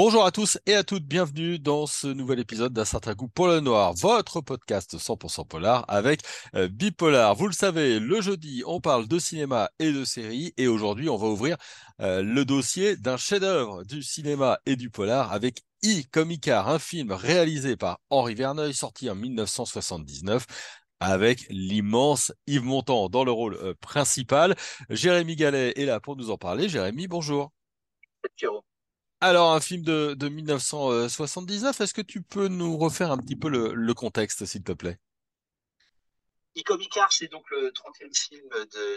Bonjour à tous et à toutes, bienvenue dans ce nouvel épisode d'un certain goût pour le noir, votre podcast 100% polar avec euh, Bipolar. Vous le savez, le jeudi, on parle de cinéma et de séries et aujourd'hui, on va ouvrir euh, le dossier d'un chef-d'œuvre du cinéma et du polar avec I comme Icar, un film réalisé par Henri Verneuil, sorti en 1979 avec l'immense Yves Montand dans le rôle euh, principal. Jérémy Gallet est là pour nous en parler. Jérémy, bonjour. Alors, un film de, 1979, est-ce que tu peux nous refaire un petit peu le, contexte, s'il te plaît? Nico Micard, c'est donc le 30e film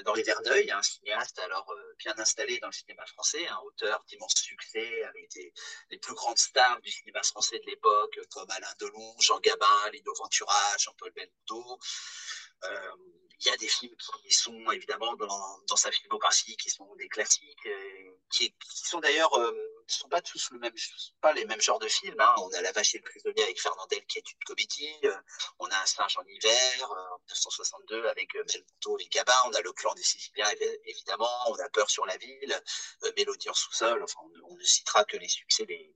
d'Henri Verneuil, un cinéaste alors euh, bien installé dans le cinéma français, un auteur d'immense succès avec les plus grandes stars du cinéma français de l'époque, comme Alain Delon, Jean Gabin, Lino Ventura, Jean-Paul Belmondo. Euh, il y a des films qui sont évidemment dans, sa filmographie, qui sont des classiques, euh, qui, sont d'ailleurs, ne euh, sont pas tous le même, pas les mêmes genres de films. Hein. On a La Vache et le prisonnier avec Fernandel, qui est une comédie. Euh, on a Un singe en hiver, en 1962, avec Belmondo et Gabin. On a Le clan des Siciliens, évidemment. On a Peur sur la ville, Mélodie en sous-sol. Enfin, on, ne citera que les succès les,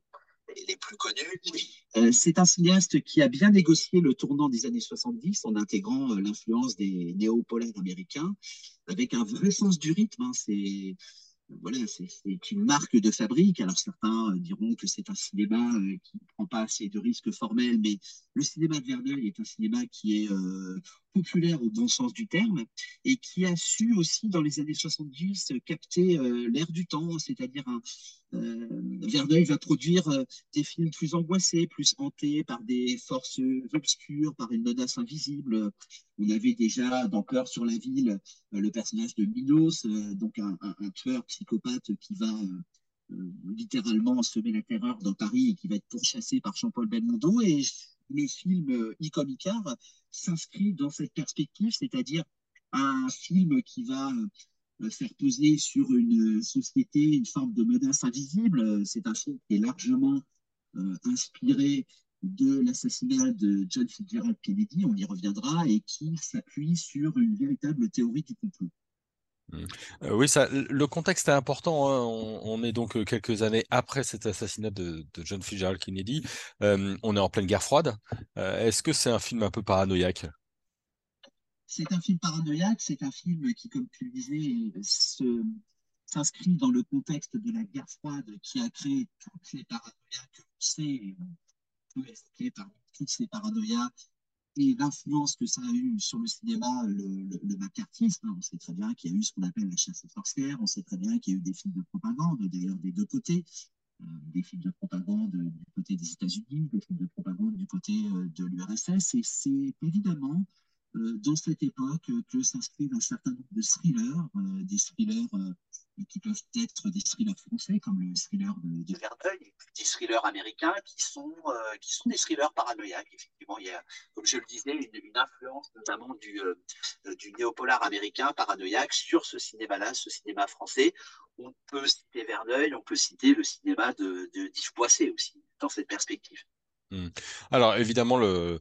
les plus connus. Euh, c'est un cinéaste qui a bien négocié le tournant des années 70 en intégrant euh, l'influence des néo-polaires américains avec un vrai sens du rythme. Hein. C'est voilà, c'est une marque de fabrique. Alors certains euh, diront que c'est un cinéma qui ne prend pas assez de risques formels, mais le cinéma de Verneuil est un cinéma qui est populaire au bon sens du terme et qui a su aussi dans les années 70 capter l'air du temps, c'est-à-dire un, euh, Verneuil va produire euh, des films plus angoissés, plus hantés par des forces obscures, par une menace invisible. On avait déjà dans Peur sur la ville euh, le personnage de Minos, donc un, tueur psychopathe qui va littéralement semer la terreur dans Paris et qui va être pourchassé par Jean-Paul Belmondo. Et le film Icar s'inscrit dans cette perspective, c'est-à-dire un film qui va euh, faire poser sur une société une forme de menace invisible. C'est un film qui est largement euh, inspiré de l'assassinat de John Fitzgerald Kennedy, on y reviendra, et qui s'appuie sur une véritable théorie du complot. Mmh. Euh, oui, le contexte est important. Hein. On, est donc quelques années après cet assassinat de, John Fitzgerald Kennedy. on est en pleine guerre froide. Est-ce que c'est un film un peu paranoïaque? C'est un film paranoïaque, c'est un film qui, comme tu le disais, s'inscrit dans le contexte de la guerre froide qui a créé toutes les paranoïas que l'on sait, on peut expliquer par toutes ces paranoïas et l'influence que ça a eu sur le cinéma, le, le, macartisme. On sait très bien qu'il y a eu ce qu'on appelle la chasse aux sorcières, on sait très bien qu'il y a eu des films de propagande, d'ailleurs des deux côtés, euh, des films de propagande du côté des États-Unis, des films de propagande du côté euh, de l'URSS, et c'est évidemment dans cette époque que s'inscrivent un certain nombre de thrillers, euh, des thrillers euh, qui peuvent être des thrillers français, comme le thriller de, de Verneuil, des thrillers américains qui sont, qui sont des thrillers paranoïaques. Effectivement, il y a, comme je le disais, une, influence notamment du, du néopolar américain paranoïaque sur ce cinéma-là, ce cinéma français. On peut citer Verneuil, on peut citer le cinéma de, de d'Yves Boisset aussi, dans cette perspective. Hmm. Alors évidemment, le,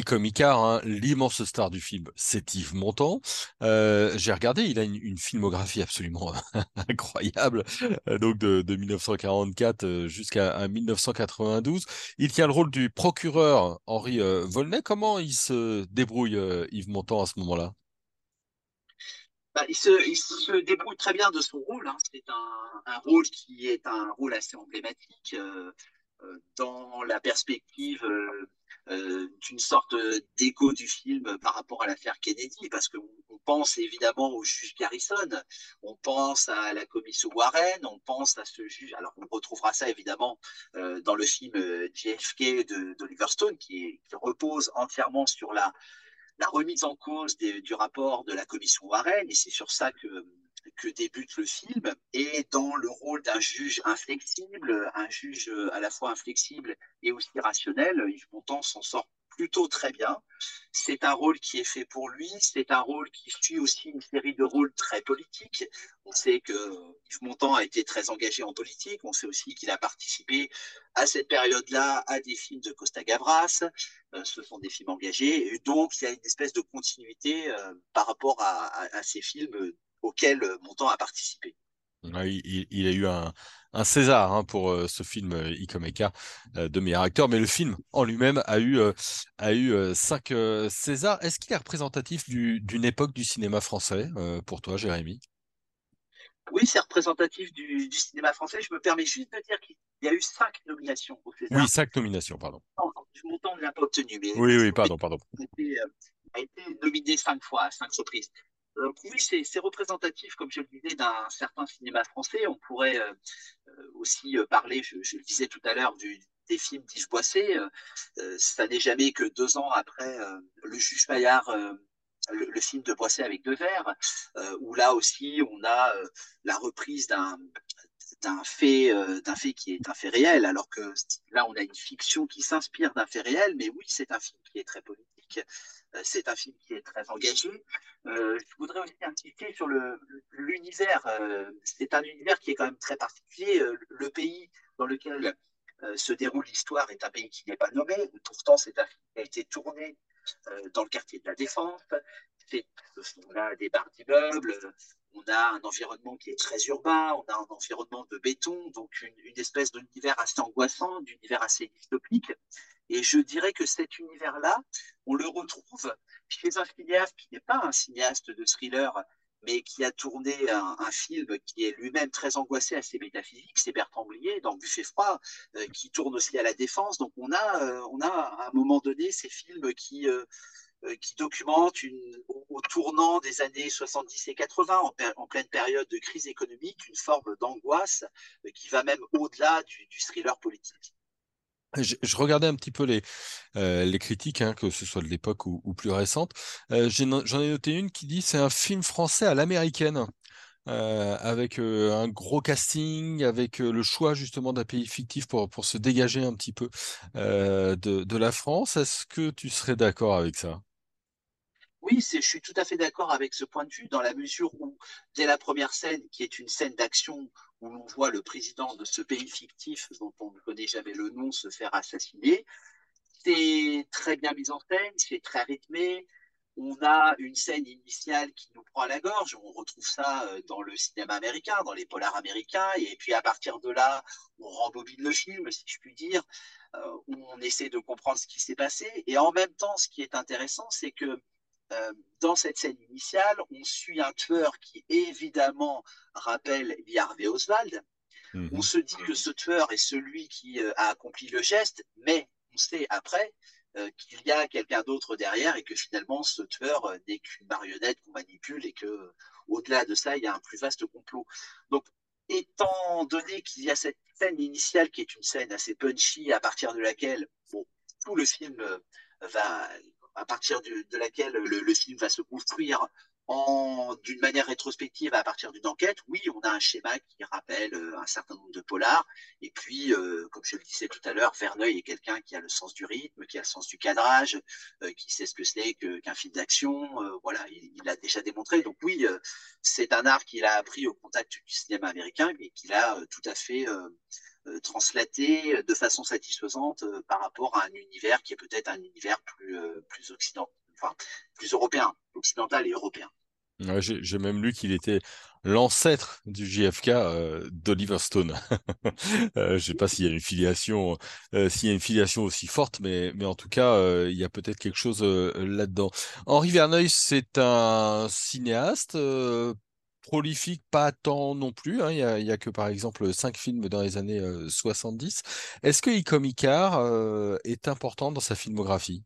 comme Icar, hein, l'immense star du film, c'est Yves Montand. Euh, j'ai regardé, il a une, filmographie absolument incroyable, euh, donc de, 1944 euh, jusqu'à 1992. Il tient le rôle du procureur Henri Volney. Comment il se débrouille, Yves Montand, à ce moment-là? Bah, il, se, débrouille très bien de son rôle. Hein. C'est un, rôle qui est un rôle assez emblématique dans la perspective euh, d'une sorte d'écho du film par rapport à l'affaire Kennedy, parce qu'on pense évidemment au juge Garrison, on pense à la commission Warren, on pense à ce juge. Alors on retrouvera ça évidemment euh, dans le film euh, JFK d'Oliver Stone, qui, repose entièrement sur la, remise en cause du rapport de la commission Warren, et c'est sur ça que débute le film et dans le rôle d'un juge inflexible, un juge à la fois inflexible et aussi rationnel. Yves Montand s'en sort plutôt très bien. C'est un rôle qui est fait pour lui, c'est un rôle qui suit aussi une série de rôles très politiques. On sait que Yves Montand a été très engagé en politique, on sait aussi qu'il a participé à cette période-là à des films de Costa Gavras, euh, ce sont des films engagés, et donc il y a une espèce de continuité euh, par rapport à, ces films auquel euh, Montand a participé. Il, a eu un, César hein, pour euh, ce film euh, Ikomeka euh, de meilleur acteur, mais le film en lui-même a eu, a eu cinq Césars. Est-ce qu'il est représentatif d'une époque du cinéma français pour toi, Jérémy? Oui, c'est représentatif du, cinéma français. Je me permets juste de dire qu'il y a eu cinq nominations au César. Oui, cinq nominations, pardon. Du montant ne l'a pas obtenu. Mais oui, oui, pardon, pardon. A été, nominé cinq fois, à cinq reprises. Donc oui, c'est représentatif, comme je le disais, d'un certain cinéma français. On pourrait euh, euh, aussi euh, parler, je, le disais tout à l'heure, des films d'Yves Boisset. ça n'est jamais que deux ans après Le Juge Maillard, le, film de Boisset avec deux verres, où là aussi on a la reprise d'un d'un fait, d'un fait qui est un fait réel, alors que là on a une fiction qui s'inspire d'un fait réel, mais oui, c'est un film qui est très politique. Euh, c'est un film qui est très engagé. Euh, je voudrais aussi insister sur l'univers. Euh, c'est un univers qui est quand même très particulier. Le pays dans lequel se déroule l'histoire est un pays qui n'est pas nommé. Pourtant, c'est un film qui a été tourné dans le quartier de la Défense. On a des barres d'immeubles, on a un environnement qui est très urbain, on a un environnement de béton, donc une, une espèce d'univers assez angoissant, d'univers assez dystopique. Et je dirais que cet univers-là, on le retrouve chez un cinéaste qui n'est pas un cinéaste de thriller, mais qui a tourné un, film qui est lui-même très angoissé, assez métaphysique, c'est Bertrand Blier dans Buffet froid, euh, qui tourne aussi à la défense. Donc on a, euh, on a à un moment donné ces films qui, euh, documentent au, tournant des années 70 et 80, en, pleine période de crise économique, une forme d'angoisse qui va même au-delà du thriller politique. Je, regardais un petit peu les, euh, critiques, hein, que ce soit de l'époque ou, plus récente. Euh, j'en ai, noté une qui dit c'est un film français à l'américaine, euh, avec un gros casting, avec le choix justement d'un pays fictif pour, se dégager un petit peu de la France. Est-ce que tu serais d'accord avec ça? Oui, je suis tout à fait d'accord avec ce point de vue, dans la mesure où, dès la première scène, qui est une scène d'action où l'on voit le président de ce pays fictif, dont on ne connaît jamais le nom, se faire assassiner, c'est très bien mis en scène, c'est très rythmé. On a une scène initiale qui nous prend à la gorge. On retrouve ça euh, dans le cinéma américain, dans les polars américains. Et puis à partir de là, on rembobine le film, si je puis dire. Euh, on essaie de comprendre ce qui s'est passé. Et en même temps, ce qui est intéressant, c'est que euh, dans cette scène initiale, on suit un tueur qui évidemment rappelle Harvey Oswald. Mhm. On se dit que ce tueur est celui qui euh, a accompli le geste, mais on sait après euh, qu'il y a quelqu'un d'autre derrière et que finalement ce tueur n'est qu'une marionnette qu'on manipule et que au-delà de ça, il y a un plus vaste complot. Donc, étant donné qu'il y a cette scène initiale qui est une scène assez punchy à partir de laquelle tout le film va à partir de laquelle le, film va se construire d'une manière rétrospective à partir d'une enquête, oui, on a un schéma qui rappelle euh, un certain nombre de polars. Et puis, euh, comme je le disais tout à l'heure, Verneuil est quelqu'un qui a le sens du rythme, qui a le sens du cadrage, euh, qui sait ce que c'est qu'un film d'action. voilà, il l'a déjà démontré. Donc oui, c'est un art qu'il a appris au contact du cinéma américain, mais qu'il a tout à fait translaté de façon satisfaisante par rapport à un univers qui est peut-être un univers plus, plus occidental, enfin, plus européen, occidental et européen. J'ai même lu qu'il était l'ancêtre du JFK d'Oliver Stone. je ne sais pas s'il y a une filiation, s'il y a une filiation aussi forte, mais, mais en tout cas, il y a peut-être quelque chose là-dedans. Henri Verneuil, c'est un cinéaste prolifique, pas tant non plus. Hein. Il n'y a, que par exemple cinq films dans les années 70. Est-ce que Icom Icar euh, est important dans sa filmographie?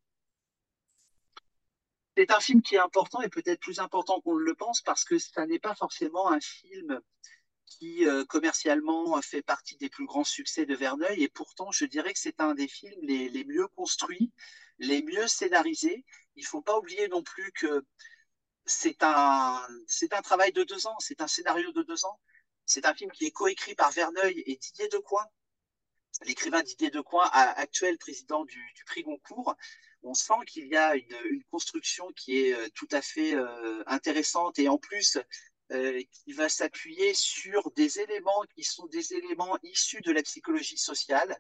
C'est un film qui est important et peut-être plus important qu'on ne le pense parce que ça n'est pas forcément un film qui euh, commercialement fait partie des plus grands succès de Verneuil et pourtant je dirais que c'est un des films les, mieux construits, les mieux scénarisés. Il ne faut pas oublier non plus que c'est un, un travail de deux ans, c'est un scénario de deux ans. C'est un film qui est coécrit par Verneuil et Didier Decoing, l'écrivain Didier Decoing, actuel président du, prix Goncourt. On sent qu'il y a une, construction qui est euh, tout à fait euh, intéressante et en plus euh, qui va s'appuyer sur des éléments qui sont des éléments issus de la psychologie sociale,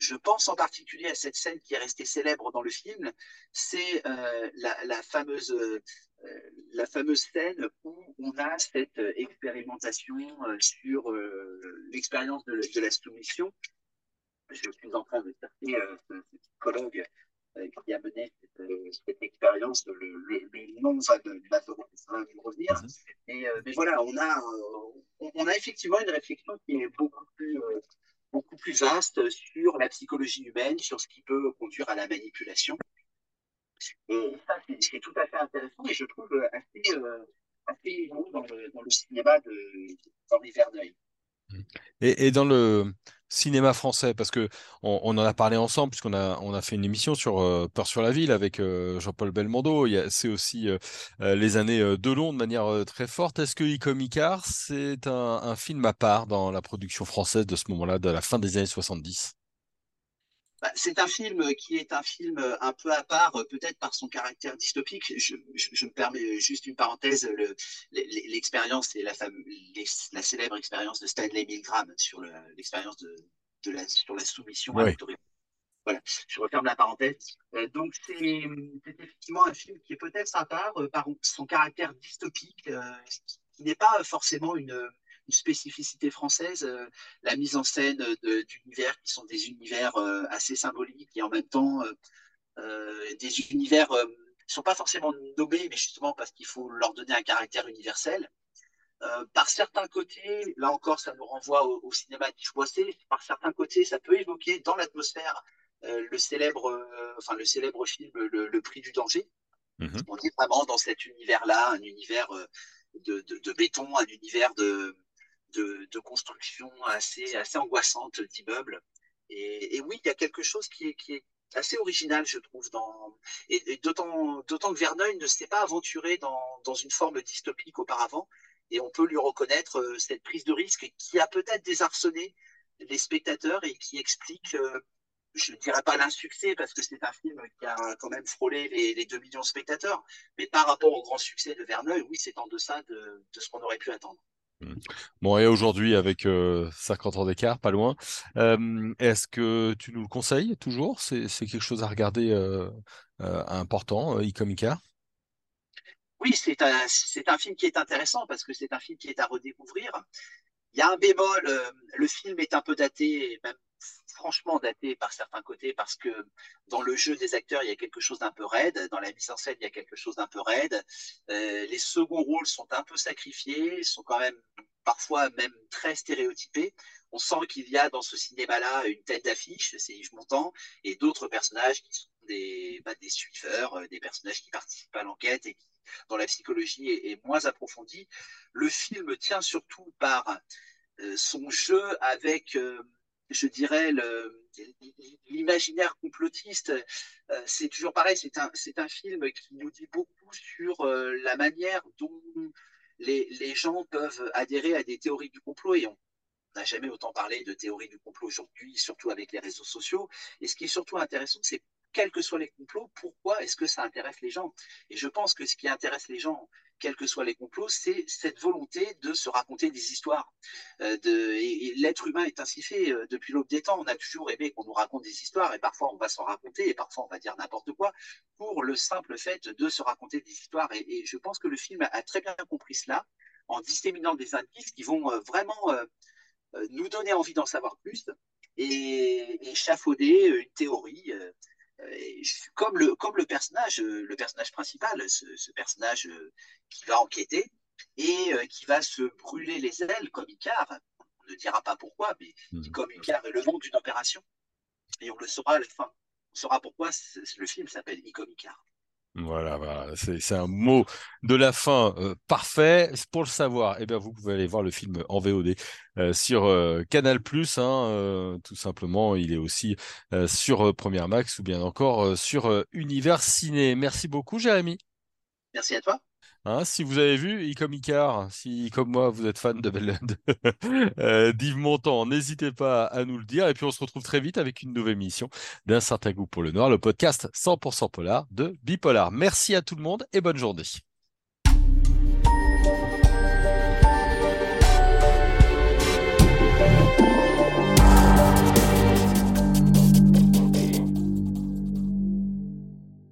je pense en particulier à cette scène qui est restée célèbre dans le film, c'est la, fameuse la fameuse scène où on a cette expérimentation sur l'expérience de, de, la soumission. Je suis en train de chercher ce, psychologue qui a mené cette, cette expérience. Le, le, le, nom va, nous revenir. -hmm. Et, mais voilà, on a, on a effectivement une réflexion qui est beaucoup plus beaucoup plus vaste sur la psychologie humaine, sur ce qui peut conduire à la manipulation. Et ça, c'est tout à fait intéressant et je trouve assez, euh, assez beau dans le, dans le cinéma d'Henri Verneuil. Et, et, dans le cinéma français, parce que on, en a parlé ensemble, puisqu'on a, on a fait une émission sur euh, Peur sur la ville avec euh, Jean-Paul Belmondo. C'est aussi euh, les années de long de manière très forte. Est-ce que Icom Icar, c'est un, un, film à part dans la production française de ce moment-là, de la fin des années 70 bah, c'est un film qui est un film un peu à part, peut-être par son caractère dystopique. Je, je, je me permets juste une parenthèse. L'expérience et la, la, célèbre expérience de Stanley Milgram sur l'expérience de, de, la, sur la soumission oui. à l'autorité. Voilà, je referme la parenthèse. Euh, donc, c'est effectivement un film qui est peut-être à part euh, par son caractère dystopique, euh, qui n'est pas forcément une, une spécificité française, euh, la mise en scène d'univers qui sont des univers euh, assez symboliques et en même temps euh, des univers qui ne sont pas forcément nommés, mais justement parce qu'il faut leur donner un caractère universel. par certains côtés, là encore, ça nous renvoie au, au cinéma Boissé, par certains côtés, ça peut évoquer dans l'atmosphère le célèbre, enfin le célèbre film Le, le Prix du danger. Mm -hmm. On est vraiment dans cet univers-là, un univers de, de, de, béton, un univers de, de, de construction assez, assez angoissante d'immeubles. Et, oui, il y a quelque chose qui est, qui est assez original, je trouve, dans... et, et d'autant que Verneuil ne s'est pas aventuré dans, dans une forme dystopique auparavant, et on peut lui reconnaître euh, cette prise de risque qui a peut-être désarçonné les spectateurs et qui explique, euh, je ne dirais pas l'insuccès, parce que c'est un film qui a quand même frôlé les, les 2 millions de spectateurs, mais par rapport au grand succès de Verneuil, oui, c'est en deçà de, de ce qu'on aurait pu attendre. Mmh. Bon, et aujourd'hui, avec euh, 50 ans d'écart, pas loin, euh, est-ce que tu nous le conseilles toujours? C'est quelque chose à regarder euh, important, Icomica? Oui, c'est un, un film qui est intéressant parce que c'est un film qui est à redécouvrir. Il y a un bémol, le film est un peu daté, même franchement daté par certains côtés parce que dans le jeu des acteurs, il y a quelque chose d'un peu raide, dans la mise en scène, il y a quelque chose d'un peu raide. Euh, les seconds rôles sont un peu sacrifiés, sont quand même parfois même très stéréotypés. On sent qu'il y a dans ce cinéma-là une tête d'affiche, c'est Yves Montand, et d'autres personnages qui sont des, bah, des suiveurs, euh, des personnages qui participent à l'enquête et qui, dont la psychologie est, moins approfondie. Le film tient surtout par euh, son jeu avec je dirais, l'imaginaire complotiste, euh, c'est toujours pareil, c'est un, un film qui nous dit beaucoup sur euh, la manière dont les, les, gens peuvent adhérer à des théories du complot. Et on n'a jamais autant parlé de théories du complot aujourd'hui, surtout avec les réseaux sociaux. Et ce qui est surtout intéressant, c'est quels que soient les complots, pourquoi est-ce que ça intéresse les gens? Et je pense que ce qui intéresse les gens, quels que soient les complots, c'est cette volonté de se raconter des histoires. Euh, et, l'être humain est ainsi fait euh, depuis l'aube des temps. On a toujours aimé qu'on nous raconte des histoires et parfois on va s'en raconter et parfois on va dire n'importe quoi pour le simple fait de se raconter des histoires. Et, je pense que le film a, très bien compris cela en disséminant des indices qui vont euh, vraiment nous donner envie d'en savoir plus et échafauder une théorie comme le, comme le personnage, le personnage principal, ce, ce personnage qui va enquêter et qui va se brûler les ailes comme Icar. On ne dira pas pourquoi, mais mmh. comme Icar est le nom d'une opération. Et on le saura à la fin. On saura pourquoi le film s'appelle Icom Icar. Voilà, voilà. c'est un mot de la fin euh, parfait. Pour le savoir, eh bien, vous pouvez aller voir le film en VOD euh, sur euh, Canal+, hein, tout simplement. Il est aussi sur Première Max ou bien encore sur Univers Ciné. Merci beaucoup, Jérémy. Merci à toi. Hein, si vous avez vu Icom Icar, si comme moi vous êtes fan de, euh, d'Yves Montand, n'hésitez pas à nous le dire. Et puis on se retrouve très vite avec une nouvelle émission d'un certain goût pour le noir, le podcast 100% polar de Bipolar. Merci à tout le monde et bonne journée.